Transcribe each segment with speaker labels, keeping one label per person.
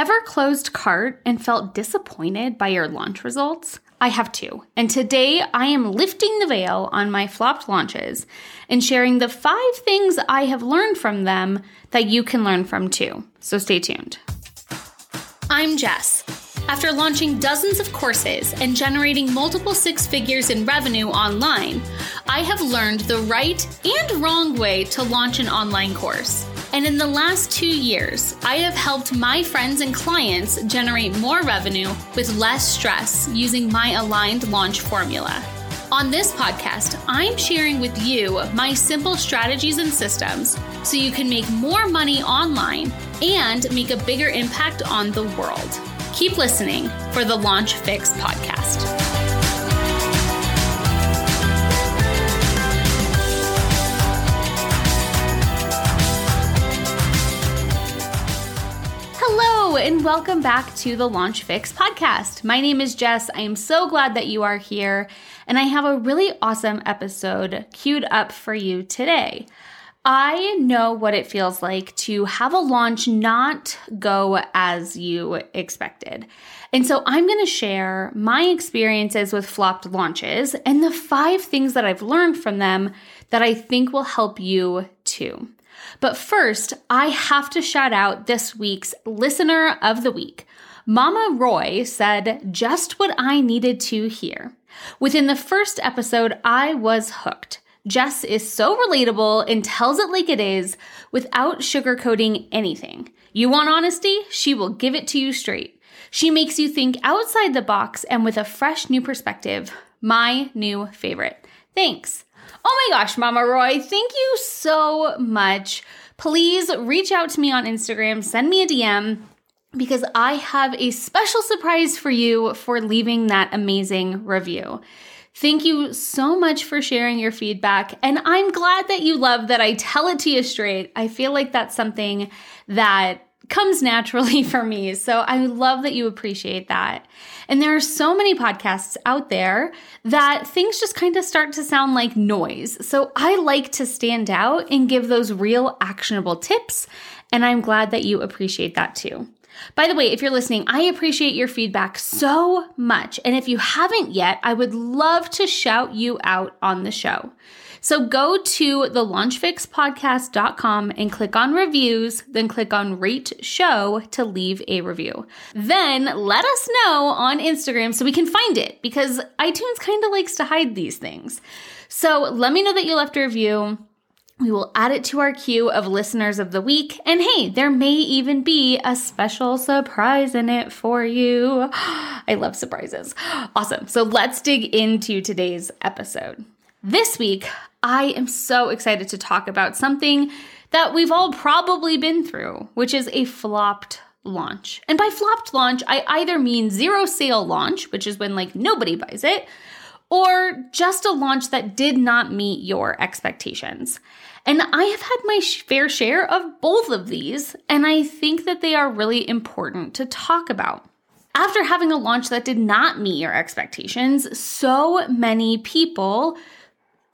Speaker 1: Ever closed cart and felt disappointed by your launch results? I have too. And today I am lifting the veil on my flopped launches and sharing the five things I have learned from them that you can learn from too. So stay tuned. I'm Jess. After launching dozens of courses and generating multiple six figures in revenue online, I have learned the right and wrong way to launch an online course. And in the last two years, I have helped my friends and clients generate more revenue with less stress using my aligned launch formula. On this podcast, I'm sharing with you my simple strategies and systems so you can make more money online and make a bigger impact on the world. Keep listening for the Launch Fix podcast. And welcome back to the Launch Fix podcast. My name is Jess. I am so glad that you are here, and I have a really awesome episode queued up for you today. I know what it feels like to have a launch not go as you expected. And so I'm going to share my experiences with flopped launches and the five things that I've learned from them that I think will help you too. But first, I have to shout out this week's listener of the week. Mama Roy said just what I needed to hear. Within the first episode, I was hooked. Jess is so relatable and tells it like it is without sugarcoating anything. You want honesty? She will give it to you straight. She makes you think outside the box and with a fresh new perspective. My new favorite. Thanks. Oh my gosh, Mama Roy, thank you so much. Please reach out to me on Instagram, send me a DM because I have a special surprise for you for leaving that amazing review. Thank you so much for sharing your feedback. And I'm glad that you love that I tell it to you straight. I feel like that's something that comes naturally for me. So I love that you appreciate that. And there are so many podcasts out there that things just kind of start to sound like noise. So I like to stand out and give those real actionable tips. And I'm glad that you appreciate that too. By the way, if you're listening, I appreciate your feedback so much. And if you haven't yet, I would love to shout you out on the show. So go to the launchfixpodcast.com and click on reviews, then click on rate show to leave a review. Then let us know on Instagram so we can find it because iTunes kind of likes to hide these things. So let me know that you left a review. We will add it to our queue of listeners of the week. And hey, there may even be a special surprise in it for you. I love surprises. Awesome. So let's dig into today's episode. This week, I am so excited to talk about something that we've all probably been through, which is a flopped launch. And by flopped launch, I either mean zero sale launch, which is when like nobody buys it, or just a launch that did not meet your expectations. And I have had my fair share of both of these, and I think that they are really important to talk about. After having a launch that did not meet your expectations, so many people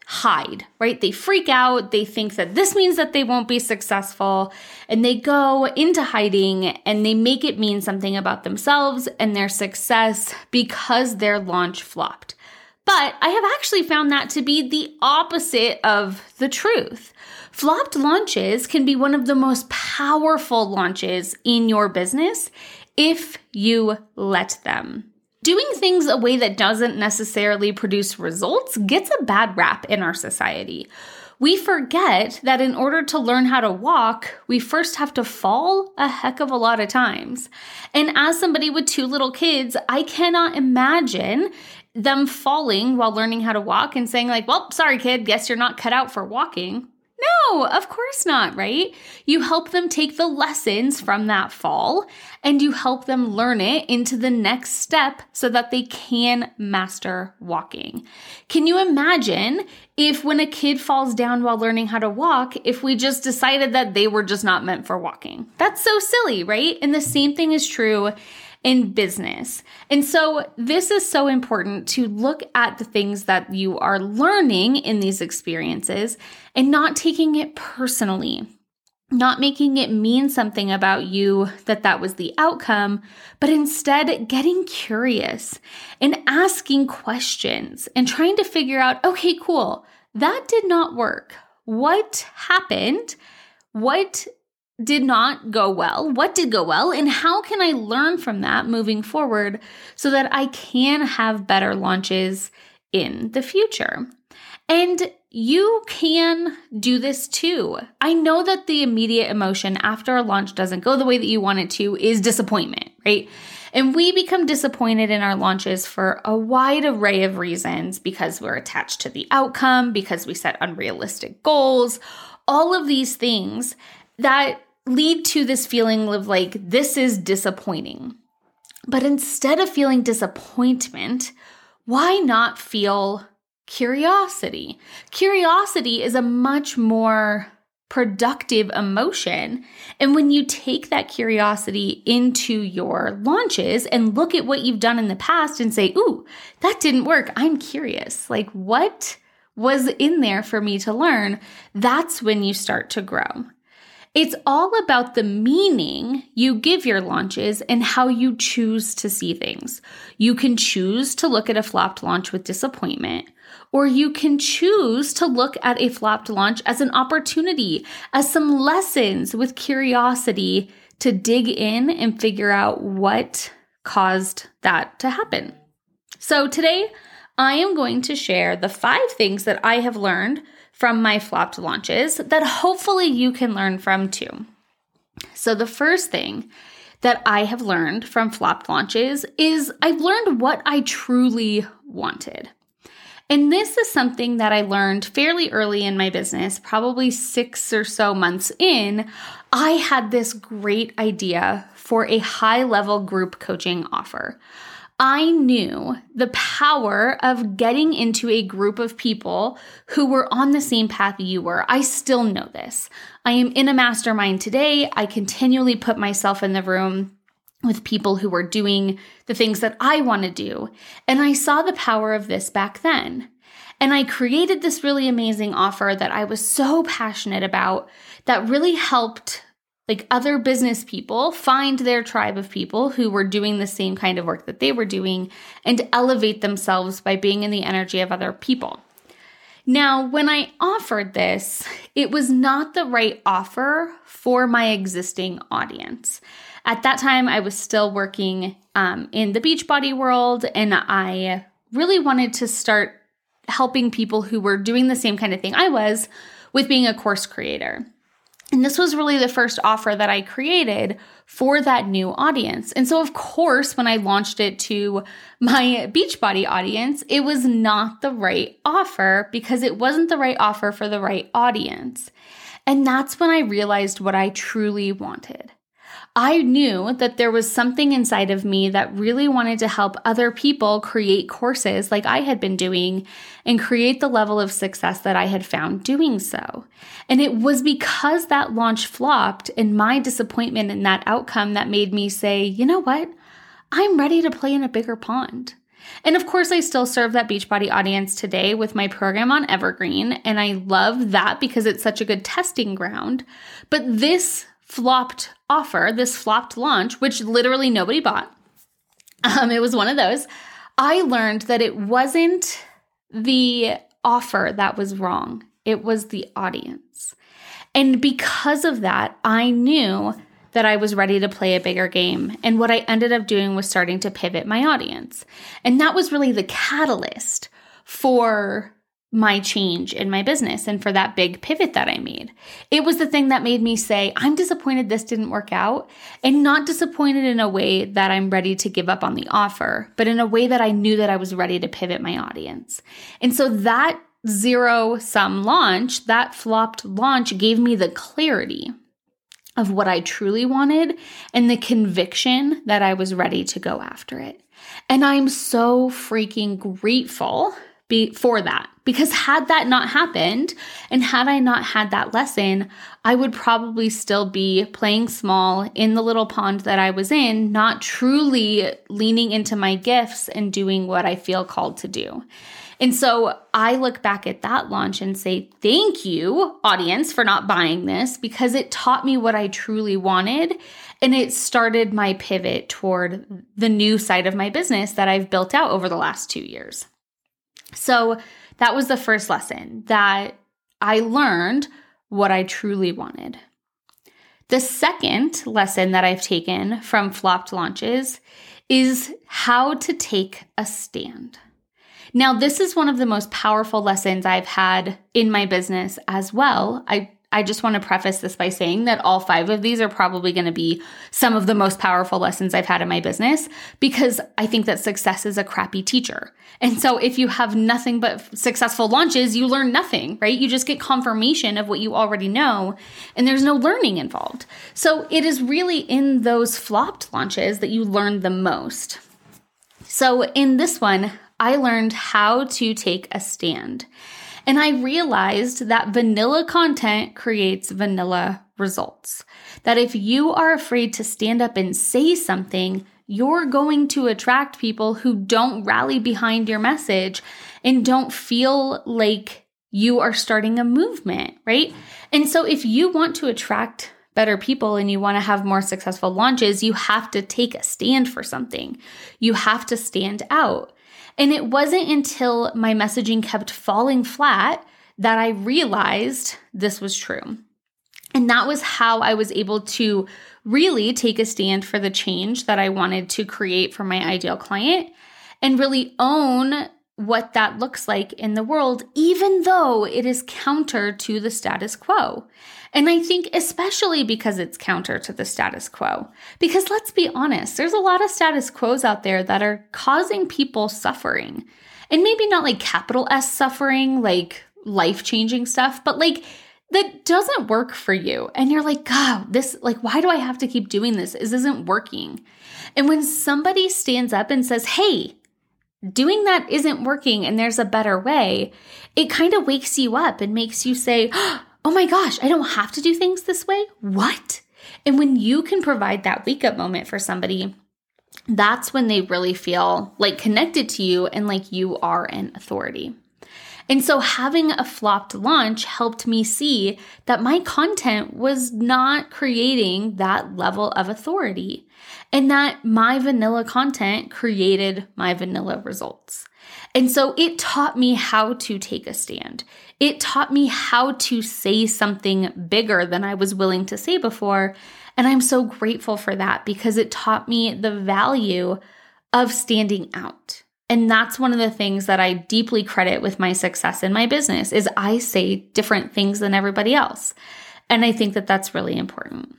Speaker 1: hide, right? They freak out. They think that this means that they won't be successful. And they go into hiding and they make it mean something about themselves and their success because their launch flopped. But I have actually found that to be the opposite of the truth. Flopped launches can be one of the most powerful launches in your business if you let them. Doing things a way that doesn't necessarily produce results gets a bad rap in our society. We forget that in order to learn how to walk, we first have to fall a heck of a lot of times. And as somebody with two little kids, I cannot imagine them falling while learning how to walk and saying, like, well, sorry, kid, guess you're not cut out for walking. No, of course not, right? You help them take the lessons from that fall and you help them learn it into the next step so that they can master walking. Can you imagine if when a kid falls down while learning how to walk, if we just decided that they were just not meant for walking? That's so silly, right? And the same thing is true in business. And so, this is so important to look at the things that you are learning in these experiences and not taking it personally. not making it mean something about you that that was the outcome, but instead getting curious and asking questions and trying to figure out okay, cool, that did not work. What happened? What did not go well? What did go well? And how can I learn from that moving forward so that I can have better launches in the future? And you can do this too. I know that the immediate emotion after a launch doesn't go the way that you want it to is disappointment, right? And we become disappointed in our launches for a wide array of reasons because we're attached to the outcome, because we set unrealistic goals, all of these things that lead to this feeling of like, this is disappointing. But instead of feeling disappointment, why not feel curiosity? Curiosity is a much more productive emotion. And when you take that curiosity into your launches and look at what you've done in the past and say, Ooh, that didn't work. I'm curious. Like, what was in there for me to learn? That's when you start to grow. It's all about the meaning you give your launches and how you choose to see things. You can choose to look at a flopped launch with disappointment, or you can choose to look at a flopped launch as an opportunity, as some lessons with curiosity to dig in and figure out what caused that to happen. So today, I am going to share the five things that I have learned from my flopped launches that hopefully you can learn from too. So, the first thing that I have learned from flopped launches is I've learned what I truly wanted. And this is something that I learned fairly early in my business, probably six or so months in. I had this great idea for a high level group coaching offer. I knew the power of getting into a group of people who were on the same path you were. I still know this. I am in a mastermind today. I continually put myself in the room with people who were doing the things that I want to do. And I saw the power of this back then. And I created this really amazing offer that I was so passionate about that really helped like other business people find their tribe of people who were doing the same kind of work that they were doing and elevate themselves by being in the energy of other people. Now, when I offered this, it was not the right offer for my existing audience. At that time, I was still working um, in the Beachbody world, and I really wanted to start helping people who were doing the same kind of thing I was with being a course creator. And this was really the first offer that I created for that new audience. And so, of course, when I launched it to my Beachbody audience, it was not the right offer because it wasn't the right offer for the right audience. And that's when I realized what I truly wanted. I knew that there was something inside of me that really wanted to help other people create courses like I had been doing and create the level of success that I had found doing so. And it was because that launch flopped and my disappointment in that outcome that made me say, you know what? I'm ready to play in a bigger pond. And of course, I still serve that Beachbody audience today with my program on Evergreen, and I love that because it's such a good testing ground. But this flopped offer, this flopped launch, which literally nobody bought. Um, it was one of those. I learned that it wasn't the offer that was wrong, it was the audience. And because of that, I knew that I was ready to play a bigger game. And what I ended up doing was starting to pivot my audience. And that was really the catalyst for my change in my business and for that big pivot that I made. It was the thing that made me say, I'm disappointed this didn't work out, and not disappointed in a way that I'm ready to give up on the offer, but in a way that I knew that I was ready to pivot my audience. And so that zero sum launch, that flopped launch gave me the clarity of what I truly wanted and the conviction that I was ready to go after it. And I'm so freaking grateful be, for that. Because had that not happened and had I not had that lesson, I would probably still be playing small in the little pond that I was in, not truly leaning into my gifts and doing what I feel called to do. And so I look back at that launch and say, thank you, audience, for not buying this because it taught me what I truly wanted. And it started my pivot toward the new side of my business that I've built out over the last two years. So that was the first lesson that I learned what I truly wanted. The second lesson that I've taken from flopped launches is how to take a stand. Now, this is one of the most powerful lessons I've had in my business as well. I I just want to preface this by saying that all five of these are probably going to be some of the most powerful lessons I've had in my business because I think that success is a crappy teacher. And so if you have nothing but successful launches, you learn nothing, right? You just get confirmation of what you already know and there's no learning involved. So it is really in those flopped launches that you learn the most. So in this one, I learned how to take a stand. And I realized that vanilla content creates vanilla results. That if you are afraid to stand up and say something, you're going to attract people who don't rally behind your message and don't feel like you are starting a movement, right? And so if you want to attract better people and you want to have more successful launches, you have to take a stand for something. You have to stand out. And it wasn't until my messaging kept falling flat that I realized this was true. And that was how I was able to really take a stand for the change that I wanted to create for my ideal client and really own what that looks like in the world, even though it is counter to the status quo. And I think, especially because it's counter to the status quo, because let's be honest, there's a lot of status quos out there that are causing people suffering. And maybe not like capital S suffering, like life changing stuff, but like that doesn't work for you. And you're like, God, this, like, why do I have to keep doing this? This isn't working. And when somebody stands up and says, Hey, doing that isn't working and there's a better way, it kind of wakes you up and makes you say, Oh my gosh, I don't have to do things this way. What? And when you can provide that wake up moment for somebody, that's when they really feel like connected to you and like you are an authority. And so having a flopped launch helped me see that my content was not creating that level of authority and that my vanilla content created my vanilla results. And so it taught me how to take a stand. It taught me how to say something bigger than I was willing to say before. And I'm so grateful for that because it taught me the value of standing out. And that's one of the things that I deeply credit with my success in my business is I say different things than everybody else. And I think that that's really important.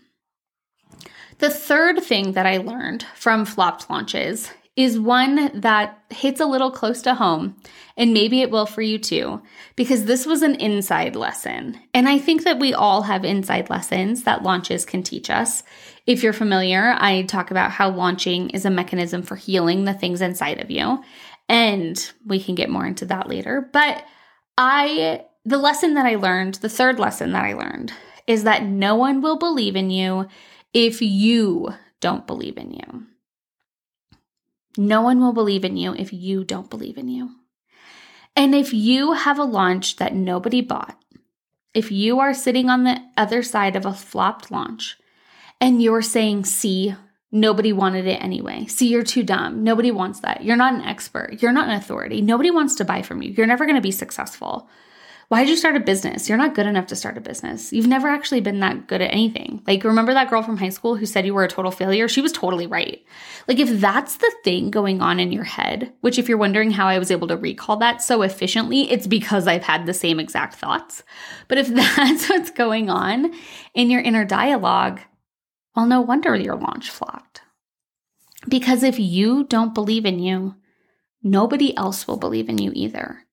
Speaker 1: The third thing that I learned from flopped launches is one that hits a little close to home, and maybe it will for you too, because this was an inside lesson. And I think that we all have inside lessons that launches can teach us. If you're familiar, I talk about how launching is a mechanism for healing the things inside of you. And we can get more into that later. But I, the lesson that I learned, the third lesson that I learned, is that no one will believe in you if you don't believe in you. No one will believe in you if you don't believe in you. And if you have a launch that nobody bought, if you are sitting on the other side of a flopped launch and you're saying, see, nobody wanted it anyway. See, you're too dumb. Nobody wants that. You're not an expert. You're not an authority. Nobody wants to buy from you. You're never going to be successful. Why did you start a business? You're not good enough to start a business. You've never actually been that good at anything. Like, remember that girl from high school who said you were a total failure? She was totally right. Like, if that's the thing going on in your head, which, if you're wondering how I was able to recall that so efficiently, it's because I've had the same exact thoughts. But if that's what's going on in your inner dialogue, well, no wonder your launch flopped. Because if you don't believe in you, nobody else will believe in you either.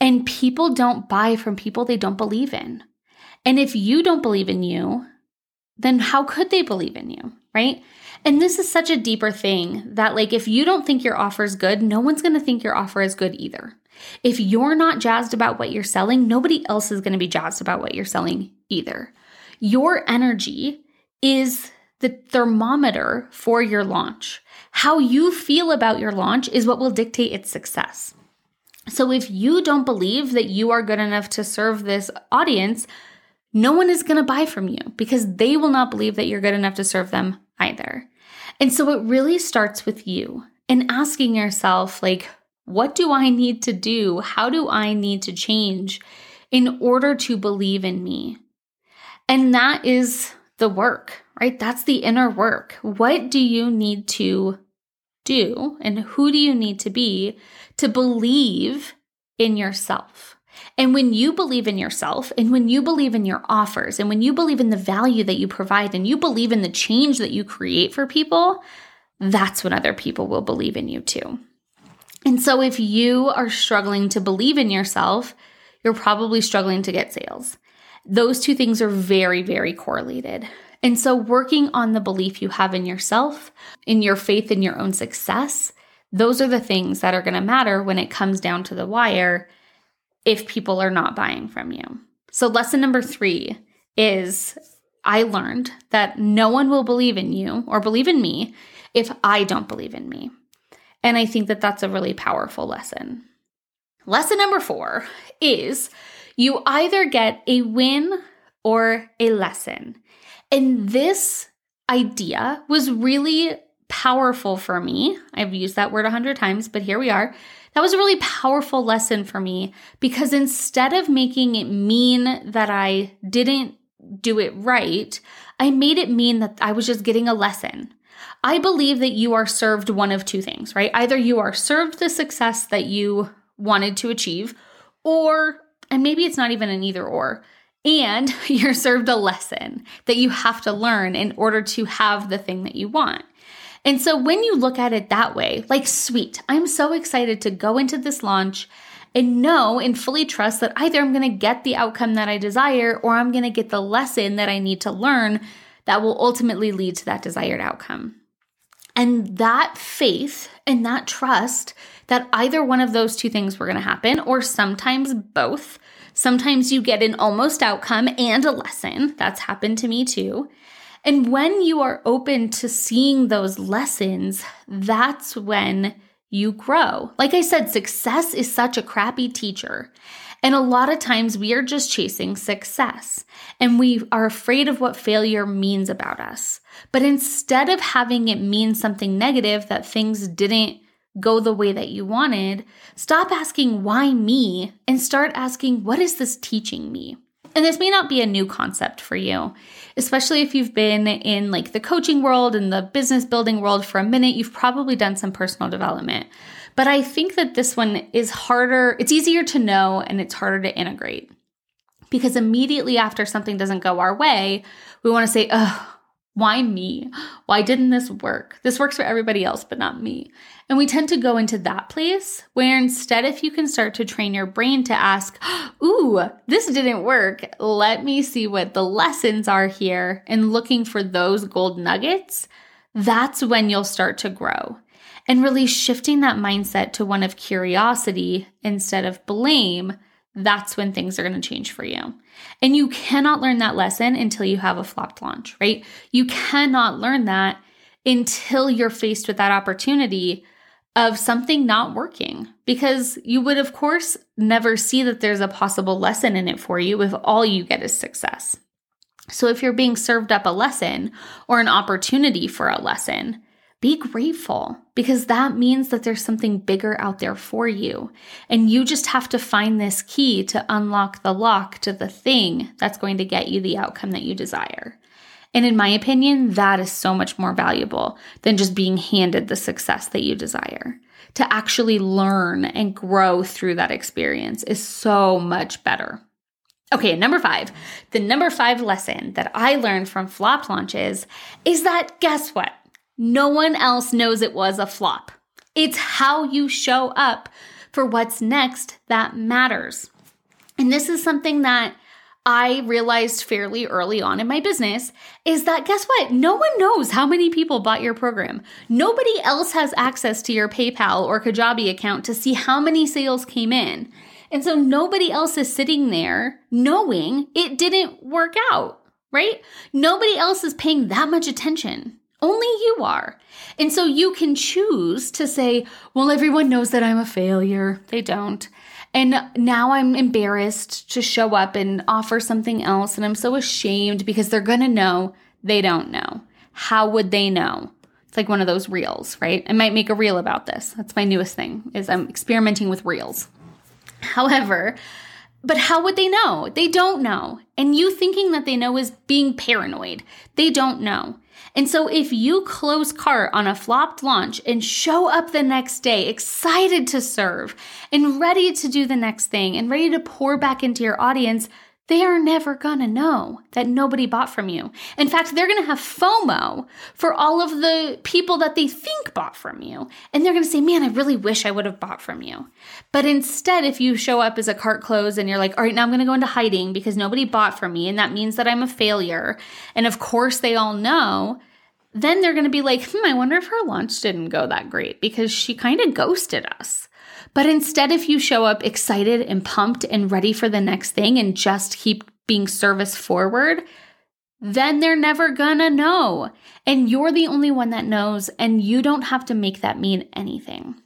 Speaker 1: And people don't buy from people they don't believe in. And if you don't believe in you, then how could they believe in you? Right. And this is such a deeper thing that, like, if you don't think your offer is good, no one's going to think your offer is good either. If you're not jazzed about what you're selling, nobody else is going to be jazzed about what you're selling either. Your energy is the thermometer for your launch. How you feel about your launch is what will dictate its success. So if you don't believe that you are good enough to serve this audience, no one is going to buy from you because they will not believe that you're good enough to serve them either. And so it really starts with you and asking yourself, like, what do I need to do? How do I need to change in order to believe in me? And that is the work, right? That's the inner work. What do you need to do and who do you need to be to believe in yourself? And when you believe in yourself and when you believe in your offers and when you believe in the value that you provide and you believe in the change that you create for people, that's when other people will believe in you too. And so if you are struggling to believe in yourself, you're probably struggling to get sales. Those two things are very, very correlated. And so, working on the belief you have in yourself, in your faith in your own success, those are the things that are going to matter when it comes down to the wire if people are not buying from you. So, lesson number three is I learned that no one will believe in you or believe in me if I don't believe in me. And I think that that's a really powerful lesson. Lesson number four is you either get a win or a lesson. And this idea was really powerful for me. I've used that word a hundred times, but here we are. That was a really powerful lesson for me because instead of making it mean that I didn't do it right, I made it mean that I was just getting a lesson. I believe that you are served one of two things, right? Either you are served the success that you wanted to achieve, or, and maybe it's not even an either or, and you're served a lesson that you have to learn in order to have the thing that you want. And so when you look at it that way, like, sweet, I'm so excited to go into this launch and know and fully trust that either I'm going to get the outcome that I desire or I'm going to get the lesson that I need to learn that will ultimately lead to that desired outcome. And that faith and that trust that either one of those two things were going to happen, or sometimes both, Sometimes you get an almost outcome and a lesson. That's happened to me too. And when you are open to seeing those lessons, that's when you grow. Like I said, success is such a crappy teacher. And a lot of times we are just chasing success and we are afraid of what failure means about us. But instead of having it mean something negative that things didn't go the way that you wanted, stop asking why me and start asking what is this teaching me? And this may not be a new concept for you, especially if you've been in like the coaching world and the business building world for a minute, you've probably done some personal development. But I think that this one is harder, it's easier to know and it's harder to integrate. Because immediately after something doesn't go our way, we want to say, oh, why me? Why didn't this work? This works for everybody else, but not me. And we tend to go into that place where instead, if you can start to train your brain to ask, Ooh, this didn't work. Let me see what the lessons are here and looking for those gold nuggets, that's when you'll start to grow. And really shifting that mindset to one of curiosity instead of blame that's when things are going to change for you. And you cannot learn that lesson until you have a flopped launch, right? You cannot learn that until you're faced with that opportunity of something not working because you would, of course, never see that there's a possible lesson in it for you if all you get is success. So, if you're being served up a lesson or an opportunity for a lesson, be grateful because that means that there's something bigger out there for you. And you just have to find this key to unlock the lock to the thing that's going to get you the outcome that you desire. And in my opinion, that is so much more valuable than just being handed the success that you desire. To actually learn and grow through that experience is so much better. Okay, number five. The number five lesson that I learned from flop launches is that guess what? No one else knows it was a flop. It's how you show up for what's next that matters. And this is something that I realized fairly early on in my business is that guess what? No one knows how many people bought your program. Nobody else has access to your PayPal or Kajabi account to see how many sales came in. And so nobody else is sitting there knowing it didn't work out, right? Nobody else is paying that much attention. Only you are. And so you can choose to say, well, everyone knows that I'm a failure. They don't. And now I'm embarrassed to show up and offer something else. And I'm so ashamed because they're going to know they don't know. How would they know? It's like one of those reels, right? I might make a reel about this. That's my newest thing is I'm experimenting with reels. However, but how would they know? They don't know. And you thinking that they know is being paranoid. They don't know. And so if you close cart on a flopped launch and show up the next day excited to serve and ready to do the next thing and ready to pour back into your audience, they are never gonna know that nobody bought from you. In fact, they're gonna have FOMO for all of the people that they think bought from you. And they're gonna say, man, I really wish I would have bought from you. But instead, if you show up as a cart close and you're like, all right, now I'm gonna go into hiding because nobody bought from me, and that means that I'm a failure. And of course, they all know. Then they're gonna be like, hmm, I wonder if her launch didn't go that great because she kind of ghosted us. But instead, if you show up excited and pumped and ready for the next thing and just keep being service forward, then they're never gonna know. And you're the only one that knows, and you don't have to make that mean anything.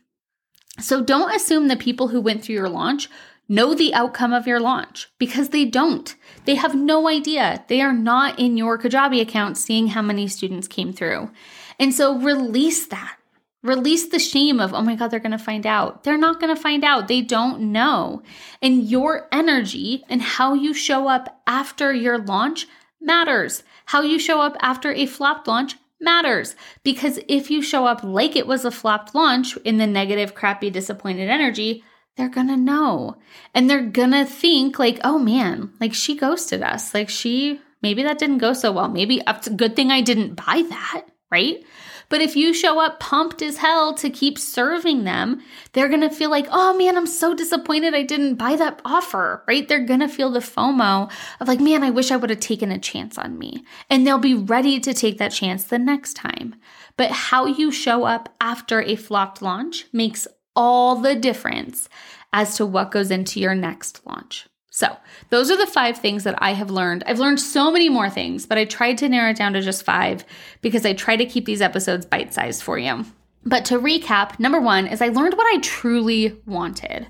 Speaker 1: So don't assume the people who went through your launch know the outcome of your launch because they don't. They have no idea. They are not in your Kajabi account seeing how many students came through. And so release that. Release the shame of, oh my God, they're going to find out. They're not going to find out. They don't know. And your energy and how you show up after your launch matters. How you show up after a flopped launch matters. Because if you show up like it was a flopped launch in the negative, crappy, disappointed energy, they're gonna know. And they're gonna think, like, oh man, like she ghosted us. Like she, maybe that didn't go so well. Maybe it's a good thing I didn't buy that, right? But if you show up pumped as hell to keep serving them, they're going to feel like, oh man, I'm so disappointed I didn't buy that offer, right? They're going to feel the FOMO of like, man, I wish I would have taken a chance on me. And they'll be ready to take that chance the next time. But how you show up after a flopped launch makes all the difference as to what goes into your next launch. So, those are the five things that I have learned. I've learned so many more things, but I tried to narrow it down to just five because I try to keep these episodes bite sized for you. But to recap, number one is I learned what I truly wanted.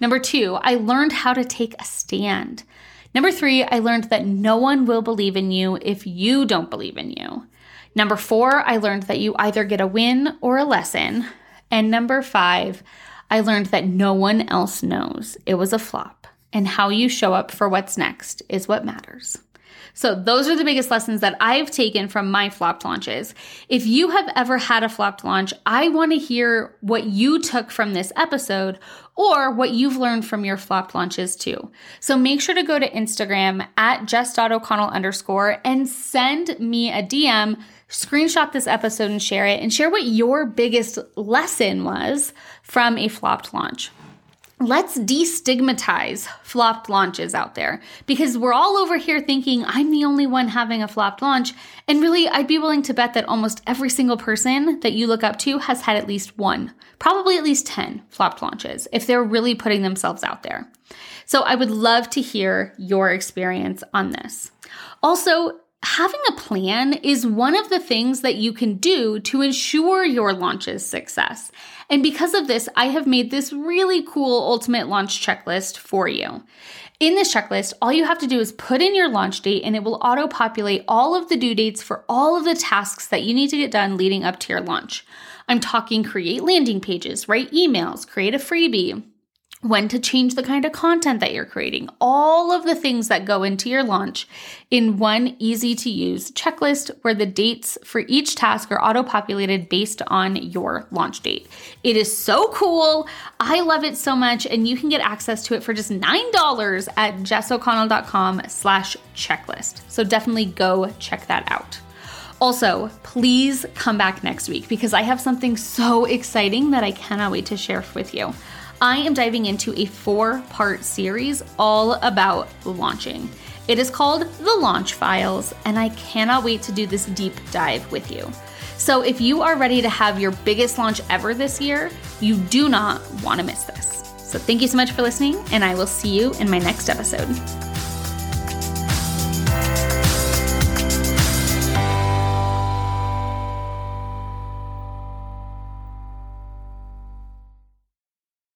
Speaker 1: Number two, I learned how to take a stand. Number three, I learned that no one will believe in you if you don't believe in you. Number four, I learned that you either get a win or a lesson. And number five, I learned that no one else knows it was a flop and how you show up for what's next is what matters. So, those are the biggest lessons that I've taken from my flopped launches. If you have ever had a flopped launch, I want to hear what you took from this episode or what you've learned from your flopped launches too. So, make sure to go to Instagram at jess.o'connell underscore and send me a DM. Screenshot this episode and share it, and share what your biggest lesson was from a flopped launch let's destigmatize flopped launches out there because we're all over here thinking I'm the only one having a flopped launch. And really, I'd be willing to bet that almost every single person that you look up to has had at least one, probably at least 10 flopped launches if they're really putting themselves out there. So I would love to hear your experience on this. Also, having a plan is one of the things that you can do to ensure your launch's success. And because of this, I have made this really cool ultimate launch checklist for you. In this checklist, all you have to do is put in your launch date and it will auto populate all of the due dates for all of the tasks that you need to get done leading up to your launch. I'm talking create landing pages, write emails, create a freebie, when to change the kind of content that you're creating, all of the things that go into your launch in one easy to use checklist where the dates for each task are auto populated based on your launch date. It is so cool. I love it so much. And you can get access to it for just $9 at jessoconnell.com slash checklist. So definitely go check that out. Also, please come back next week because I have something so exciting that I cannot wait to share with you. I am diving into a four part series all about launching. It is called The Launch Files, and I cannot wait to do this deep dive with you. So, if you are ready to have your biggest launch ever this year, you do not want to miss this. So, thank you so much for listening, and I will see you in my next episode.